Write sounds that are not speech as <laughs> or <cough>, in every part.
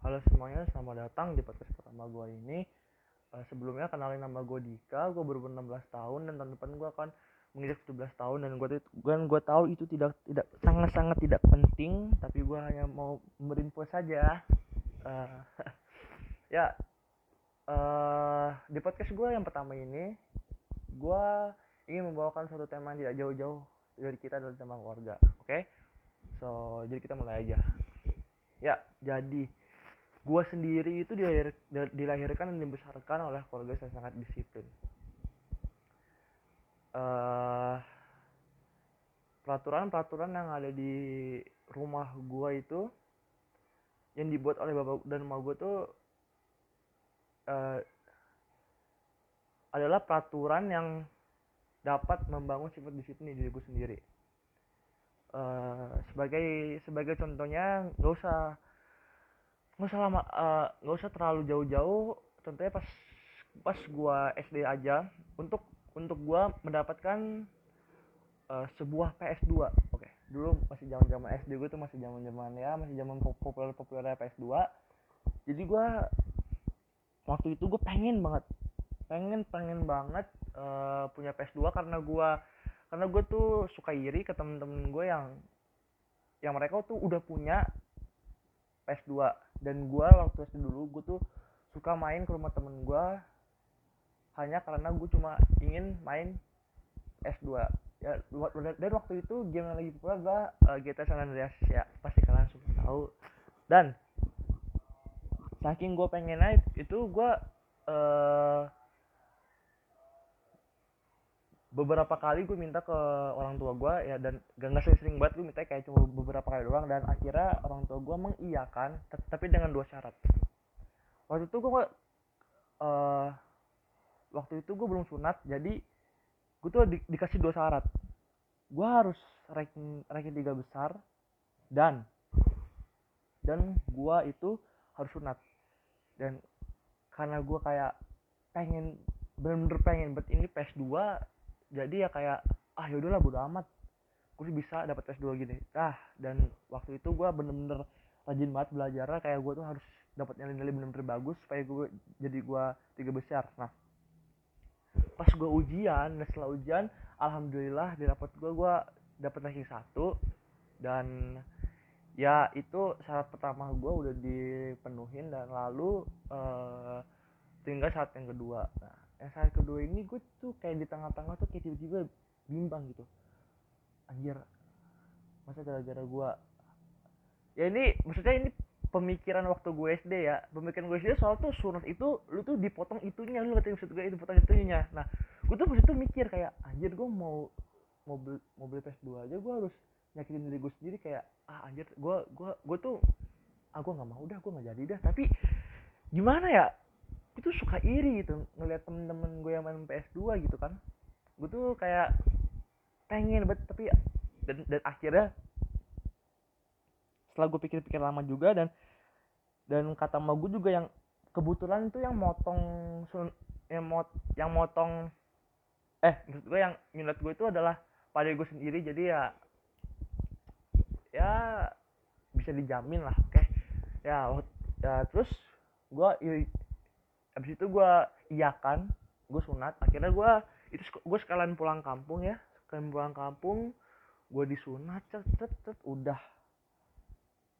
Halo semuanya, selamat datang di podcast pertama gue ini. Uh, sebelumnya kenalin nama gue Dika, gue baru 16 tahun dan tahun depan gue akan menginjak 17 tahun dan gue dan gue tahu itu tidak tidak sangat sangat tidak penting, tapi gue hanya mau berinfo saja. Uh, <laughs> ya, uh, di podcast gue yang pertama ini, gue ingin membawakan suatu tema yang tidak jauh-jauh dari kita adalah tema keluarga, oke? Okay? So, jadi kita mulai aja. Ya, jadi gue sendiri itu dilahir, dilahirkan dan dibesarkan oleh keluarga yang sangat disiplin. Uh, peraturan-peraturan yang ada di rumah gue itu yang dibuat oleh bapak dan mama gue tuh uh, adalah peraturan yang dapat membangun sifat disiplin di diri gue sendiri. Uh, sebagai sebagai contohnya nggak usah nggak usah lama eh, nggak uh, usah terlalu jauh-jauh. Contohnya pas pas gua SD aja untuk untuk gua mendapatkan uh, sebuah PS2 oke okay. dulu masih zaman zaman SD gue tuh masih zaman zaman ya masih zaman populer populer PS2 jadi gua waktu itu gue pengen banget pengen pengen banget uh, punya PS2 karena gua karena gue tuh suka iri ke temen-temen gue yang yang mereka tuh udah punya PS2 dan gue waktu SD dulu gue tuh suka main ke rumah temen gue hanya karena gue cuma ingin main S2 ya dan waktu itu game yang lagi populer adalah uh, GTA San Andreas. Ya pasti kalian sudah tahu. Dan saking gue pengen naik itu gue uh, beberapa kali gue minta ke orang tua gue ya dan gak nggak sering-sering banget gue minta kayak cuma beberapa kali doang dan akhirnya orang tua gue mengiyakan tapi dengan dua syarat. Waktu itu gue uh, waktu itu gue belum sunat jadi gue tuh di, dikasih dua syarat. Gue harus ranking ranking tiga besar dan dan gue itu harus sunat. Dan karena gue kayak pengen bener-bener pengen buat ini PS2 jadi ya kayak ah yaudahlah bodo amat. Gue bisa dapat tes dua gini. Ah dan waktu itu gue bener-bener rajin banget belajar kayak gue tuh harus dapat nilai-nilai bener-bener bagus supaya gue jadi gue tiga besar. Nah pas gue ujian dan setelah ujian alhamdulillah di rapot gue gue dapat ranking satu. Dan ya itu syarat pertama gue udah dipenuhin dan lalu uh, tinggal syarat yang kedua. Nah yang saat kedua ini gue tuh kayak di tengah-tengah tuh kayak tiba-tiba bimbang gitu. Anjir masa gara-gara gue ya ini maksudnya ini pemikiran waktu gue SD ya. Pemikiran gue SD soal tuh sunat itu lu tuh dipotong itunya lu ngerti maksud gue itu potong itunya. Nah gue tuh maksud tuh mikir kayak anjir gue mau mau beli tes dua aja gue harus nyakitin diri gue sendiri kayak ah anjir gue gue gue tuh ah gue nggak mau udah gue nggak jadi dah. Tapi gimana ya itu suka iri gitu ngeliat temen-temen gue yang main PS2 gitu kan gue tuh kayak pengen banget tapi dan dan akhirnya setelah gue pikir-pikir lama juga dan dan kata mau gue juga yang kebetulan itu yang motong yang mot yang motong eh maksud gue yang minat gue itu adalah pada gue sendiri jadi ya ya bisa dijamin lah oke okay? ya ya terus gue habis itu gue iakan gue sunat. Akhirnya gue itu gue sekalian pulang kampung ya. Sekalian pulang kampung gue disunat cet cet cet udah.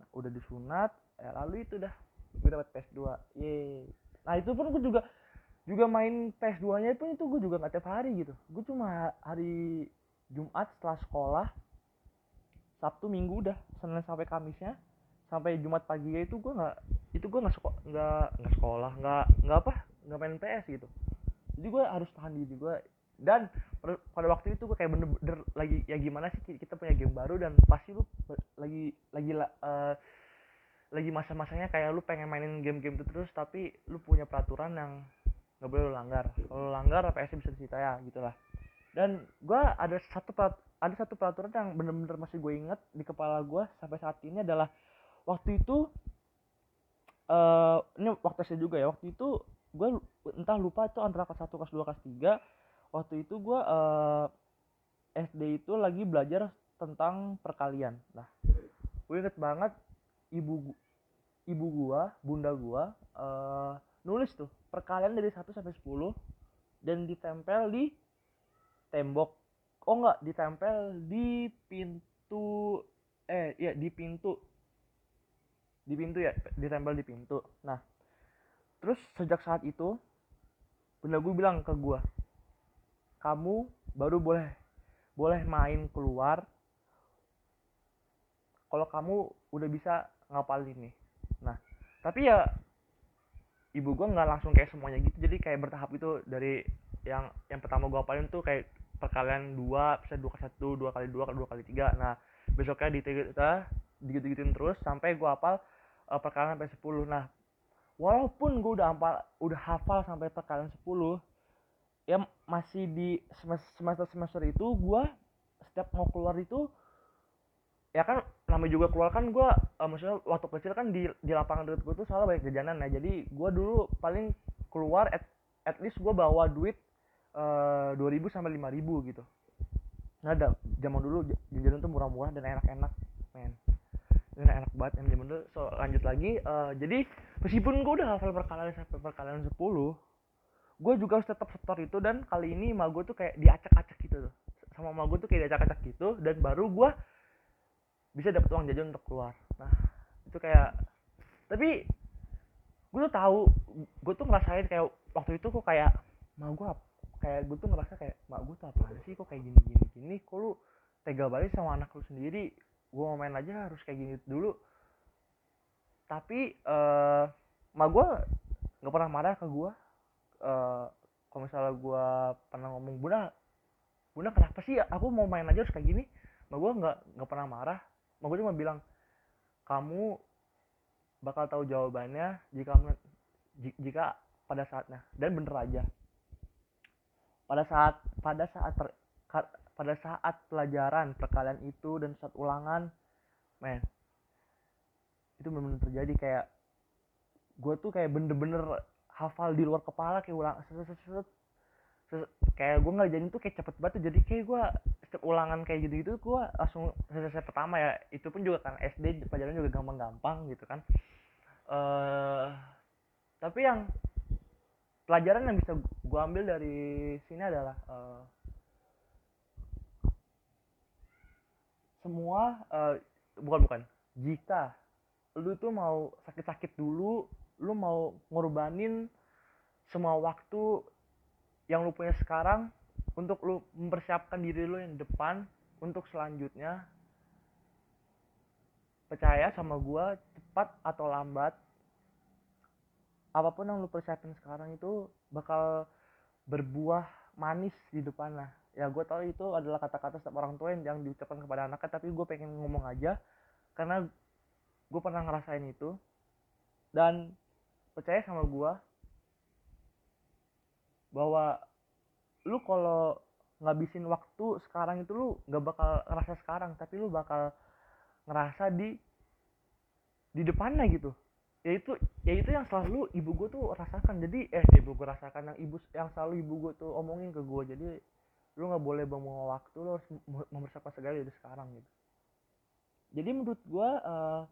Nah, udah disunat ya lalu itu dah. Gue dapat PS2 ye nah itu pun gue juga juga main PS2 nya pun itu gue juga nggak tiap hari gitu. Gue cuma hari Jumat setelah sekolah Sabtu Minggu udah Senin sampai Kamisnya sampai Jumat pagi itu gue nggak itu gue nggak sekolah nggak nggak sekolah nggak nggak apa nggak main PS gitu. Jadi gue harus tahan diri gue dan pada waktu itu gue kayak bener-bener lagi ya gimana sih kita punya game baru dan pasti lu lagi lagi uh, lagi masa-masanya kayak lu pengen mainin game-game itu terus tapi lu punya peraturan yang nggak boleh lu langgar. Kalau langgar PS bisa disita ya gitulah. Dan gue ada satu ada satu peraturan yang bener-bener masih gue inget di kepala gue sampai saat ini adalah waktu itu uh, ini waktu saya juga ya waktu itu gue entah lupa itu antara kelas satu kelas dua kelas tiga. Waktu itu gue uh, SD itu lagi belajar tentang perkalian. Nah gue inget banget ibu ibu gua bunda gua uh, nulis tuh perkalian dari 1 sampai 10 dan ditempel di tembok. Oh enggak ditempel di pintu eh ya di pintu di pintu ya ditempel di pintu. Nah terus sejak saat itu bunda gue bilang ke gue kamu baru boleh boleh main keluar kalau kamu udah bisa ngapalin nih nah tapi ya ibu gue nggak langsung kayak semuanya gitu. Jadi kayak bertahap itu dari yang yang pertama gue apalin tuh kayak perkalian dua bisa dua kali satu dua kali dua dua kali tiga. Nah besoknya di kita digitu gituin terus sampai gue hafal uh, perkalian sampai sepuluh. Nah walaupun gue udah hafal udah hafal sampai perkalian sepuluh ya masih di semester semester itu gue setiap mau keluar itu ya kan namanya juga keluar kan gue uh, maksudnya waktu kecil kan di di lapangan deket gue tuh selalu banyak jajanan nah jadi gue dulu paling keluar at, at least gue bawa duit eh, dua ribu sampai lima ribu gitu. Nah ada zaman dulu jajanan tuh murah-murah dan enak-enak men ini enak banget yang dulu. So lanjut lagi uh, jadi meskipun gue udah hafal perkalian sampai perkalian 10 gue juga harus tetap setor itu dan kali ini emak gue tuh kayak diacak-acak gitu tuh sama emak gue tuh kayak diacak-acak gitu dan baru gue bisa dapat uang jajan untuk keluar. Nah itu kayak tapi gue tuh tahu gue tuh ngerasain kayak waktu itu kok kayak mau gue kayak gue tuh ngerasa kayak mak gue tuh apa sih kok kayak gini gini gini kok lu tega banget sama anak lu sendiri gue mau main aja harus kayak gini dulu. Tapi uh, mak gue nggak pernah marah ke gue uh, kalau misalnya gue pernah ngomong bunda bunda kenapa sih aku mau main aja harus kayak gini? Mak gue nggak nggak pernah marah. Mak gue cuma bilang kamu bakal tahu jawabannya jika jika pada saatnya. Dan bener aja. Pada saat pada saat per, pada saat pelajaran perkalian itu dan saat ulangan men itu benar-benar terjadi kayak gue tuh kayak bener-bener hafal di luar kepala kayak ulang set, set, set, kayak gue nggak jadi tuh kayak cepet banget jadi kayak gue setiap ulangan kayak gitu gitu gue langsung selesai pertama ya. Itu pun juga kan SD pelajaran juga gampang-gampang gitu kan. Uh, tapi yang pelajaran yang bisa gue ambil dari sini adalah uh, semua uh, bukan bukan. Jika lu tuh mau sakit-sakit dulu lu mau ngorbanin semua waktu yang lu punya sekarang untuk lu mempersiapkan diri lu yang depan untuk selanjutnya percaya sama gue cepat atau lambat apa pun yang lu persiapin sekarang itu bakal berbuah manis di depan lah. Ya gue tahu itu adalah kata-kata setiap orang tua yang diucapkan kepada anaknya tapi gue pengen ngomong aja karena gue pernah ngerasain itu. Dan percaya sama gue bahwa lu kalau ngabisin waktu sekarang itu lu nggak bakal ngerasa sekarang tapi lu bakal ngerasa di di depannya gitu ya itu ya itu yang selalu ibu gue tuh rasakan. Jadi eh ibu gue rasakan yang ibu yang selalu ibu gue tuh omongin ke gue jadi lu nggak boleh buang waktu lu harus mempersiapkan segala dari sekarang gitu. Jadi menurut gue uh,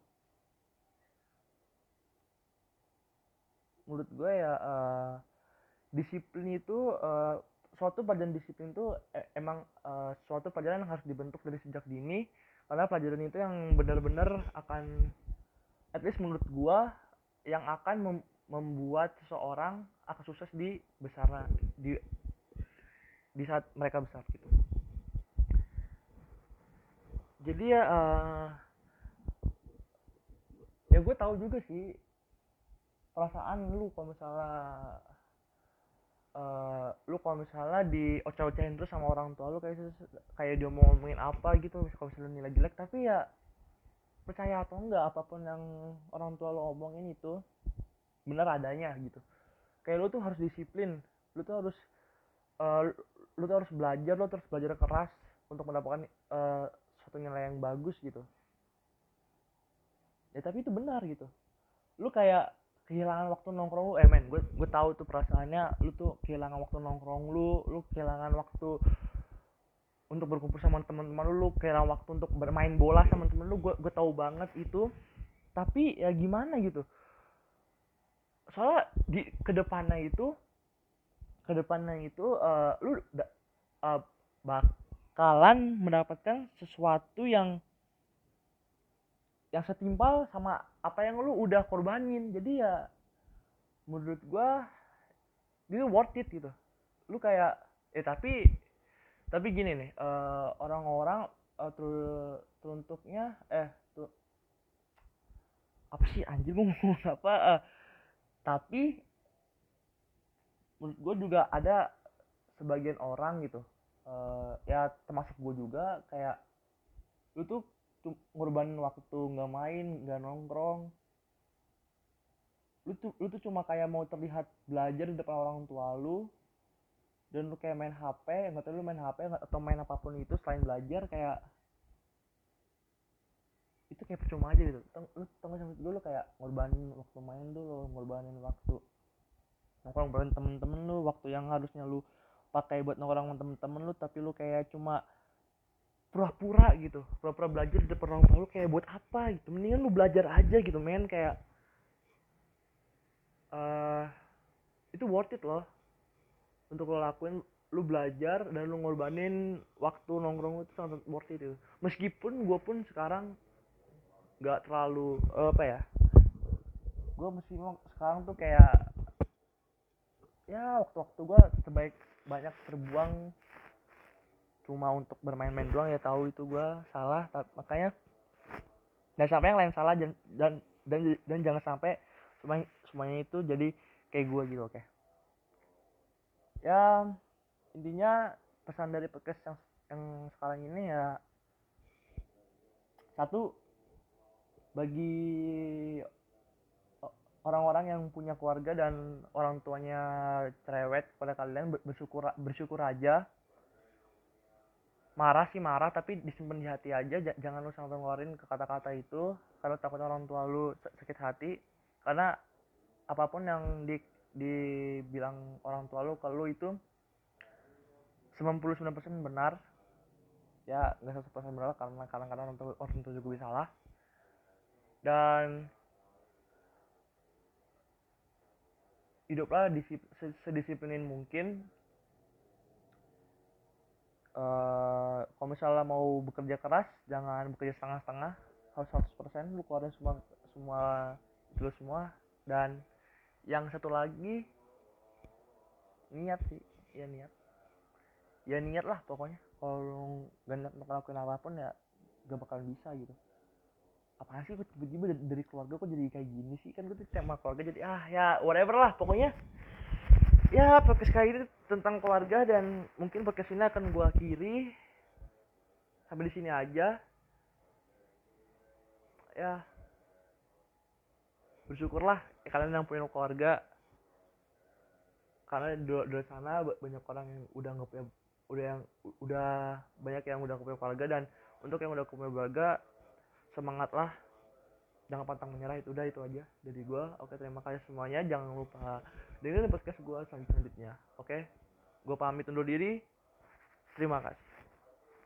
menurut gue ya uh, disiplin itu uh, suatu pelajaran disiplin itu eh, emang uh, suatu pelajaran yang harus dibentuk dari sejak dini. Karena pelajaran itu yang benar-benar akan at least menurut gua yang akan mem membuat seseorang akan sukses di besar di di saat mereka besar gitu. Jadi ya uh, ya gue tahu juga sih perasaan lu kalau misalnya uh, lu kalau misalnya di oceh-ocehin terus sama orang tua lu kayak kayak dia mau ngomongin apa gitu kalau misalnya nilai jelek tapi ya percaya atau enggak apa pun yang orang tua lo omongin itu benar adanya gitu. Kayak lo tuh harus disiplin lo tuh harus uh, lo tuh harus belajar lo terus belajar keras untuk mendapatkan uh, suatu nilai yang bagus gitu. Ya tapi itu benar gitu. Lu kayak kehilangan waktu nongkrong lu eh men gue gue tahu tuh perasaannya lu tuh kehilangan waktu nongkrong lu lu kehilangan waktu untuk berkumpul sama teman-teman lu, kayak waktu untuk bermain bola sama temen lu gue gue tahu banget itu. Tapi ya gimana gitu? Soalnya di ke depannya itu ke depannya itu uh, lu uh, bakalan mendapatkan sesuatu yang yang setimpal sama apa yang lu udah korbanin. Jadi ya menurut gua itu worth it gitu. Lu kayak eh tapi tapi gini nih uh, orang-orang uh, ter teruntuknya eh tuh apa sih anjir mau <laughs> apa uh, tapi menurut gue juga ada sebagian orang gitu uh, ya termasuk gue juga kayak lu tuh ngorbanin waktu nggak main nggak nongkrong. Lu tuh lu tuh cuma kayak mau terlihat belajar di depan orang tua lu dan lu kayak main HP nggak tahu lu main HP atau main apa pun itu selain belajar kayak itu kayak percuma aja gitu. Lu tengah sampai dulu kayak ngorbanin waktu main dulu ngorbanin waktu nongkrong bareng temen-temen lu waktu yang harusnya lu pakai buat nongkrong sama temen-temen lu tapi lu kayak cuma pura-pura gitu. Pura-pura belajar di depan orang lu kayak buat apa gitu. Mendingan lu belajar aja gitu men kayak uh, itu worth it loh untuk lo lakuin lu belajar dan lu ngorbanin waktu nongkrong itu sangat worth it itu meskipun gue pun sekarang nggak terlalu apa ya gue mesti sekarang tuh kayak ya waktu-waktu gue terbaik banyak terbuang. Cuma untuk bermain-main doang ya tahu itu gue salah. Makanya dan sampai yang lain salah dan dan dan, dan jangan sampai semuanya semuanya itu jadi kayak gue gitu oke. okay? Ya intinya pesan dari podcast yang yang sekarang ini ya satu bagi orang-orang yang punya keluarga dan orang tuanya cerewet pada kalian bersyukur bersyukur aja. Marah sih marah tapi disimpan di hati aja. Jangan lu sampai ngeluarin ke kata-kata itu karena takut orang tua lu sakit hati. Karena apa pun yang di dibilang orang tua lu kalau lu itu 99% benar. Ya nggak 100% benar karena kadang-kadang orang tua orang tua juga bisa salah dan hiduplah sedisiplinin mungkin. Uh, kalau misalnya mau bekerja keras jangan bekerja setengah-setengah. Harus 100% lu keluarin semua semua itu semua. Dan yang satu lagi niat sih. Ya niat. Ya niat lah pokoknya. Kalau gak niat ngelakuin apa pun ya gak bakal bisa gitu. Apa sih tiba-tiba dari, keluarga kok jadi kayak gini sih? Kan gue tuh tema keluarga jadi ah ya whatever lah pokoknya. Ya podcast kali ini tentang keluarga dan mungkin podcast ini akan gue akhiri. Sampai di sini aja. Ya bersyukurlah ya, kalian yang punya keluarga. Karena di luar sana banyak orang yang udah nggak punya udah yang udah banyak yang udah punya keluarga. Dan untuk yang udah punya keluarga semangatlah. Jangan pantang menyerah itu udah itu aja dari gue oke terima kasih semuanya. Jangan lupa dengerin podcast gue selanjutnya oke? Gue pamit undur diri. Terima kasih